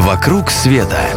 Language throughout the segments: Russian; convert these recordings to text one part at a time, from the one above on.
«Вокруг света»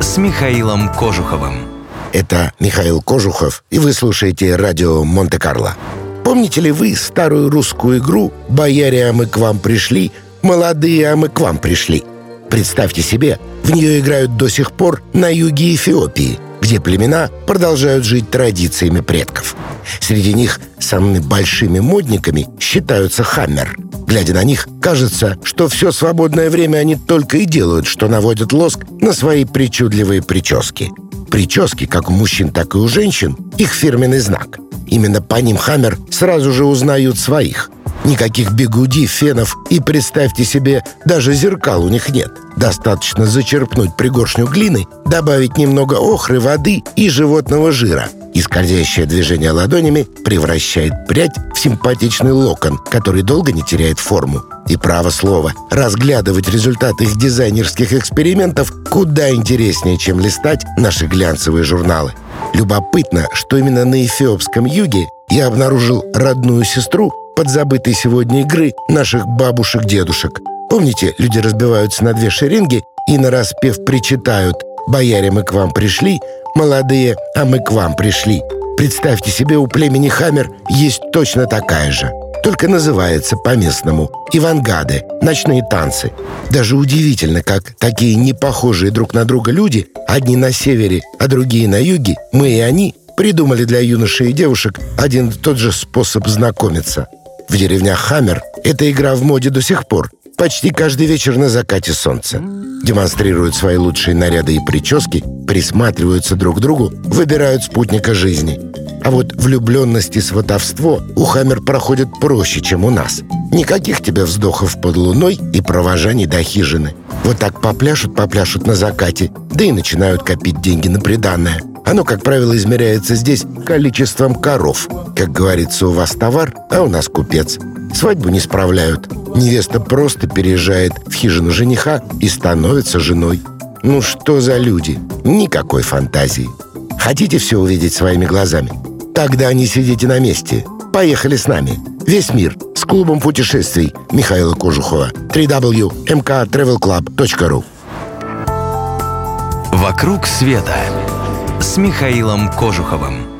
с Михаилом Кожуховым. Это Михаил Кожухов, и вы слушаете радио Монте-Карло. Помните ли вы старую русскую игру «Бояре, а мы к вам пришли», «Молодые, а мы к вам пришли»? Представьте себе, в нее играют до сих пор на юге Эфиопии, где племена продолжают жить традициями предков. Среди них самыми большими модниками считаются хаммер. Глядя на них, кажется, что все свободное время они только и делают, что наводят лоск на свои причудливые прически. Прически, как у мужчин, так и у женщин, их фирменный знак. Именно по ним Хаммер сразу же узнают своих. Никаких бегуди, фенов и, представьте себе, даже зеркал у них нет. Достаточно зачерпнуть пригоршню глины, добавить немного охры, воды и животного жира. И скользящее движение ладонями превращает прядь в симпатичный локон, который долго не теряет форму. И право слово, разглядывать результаты их дизайнерских экспериментов куда интереснее, чем листать наши глянцевые журналы. Любопытно, что именно на эфиопском юге я обнаружил родную сестру подзабытой сегодня игры наших бабушек-дедушек. Помните, люди разбиваются на две шеренги и на распев причитают «Бояре, мы к вам пришли», «Молодые, а мы к вам пришли». Представьте себе, у племени Хаммер есть точно такая же. Только называется по-местному «Ивангады» — ночные танцы. Даже удивительно, как такие непохожие друг на друга люди, одни на севере, а другие на юге, мы и они, придумали для юношей и девушек один и тот же способ знакомиться. В деревнях Хаммер эта игра в моде до сих пор. Почти каждый вечер на закате солнца. Демонстрируют свои лучшие наряды и прически, присматриваются друг к другу, выбирают спутника жизни. А вот влюбленность и сватовство у Хаммер проходят проще, чем у нас. Никаких тебе вздохов под луной и провожаний до хижины. Вот так попляшут-попляшут на закате, да и начинают копить деньги на приданное. Оно, как правило, измеряется здесь количеством коров. Как говорится, у вас товар, а у нас купец. Свадьбу не справляют. Невеста просто переезжает в хижину жениха и становится женой. Ну что за люди? Никакой фантазии. Хотите все увидеть своими глазами? Тогда не сидите на месте. Поехали с нами. Весь мир с клубом путешествий Михаила Кожухова. www.mktravelclub.ru «Вокруг света» с Михаилом Кожуховым.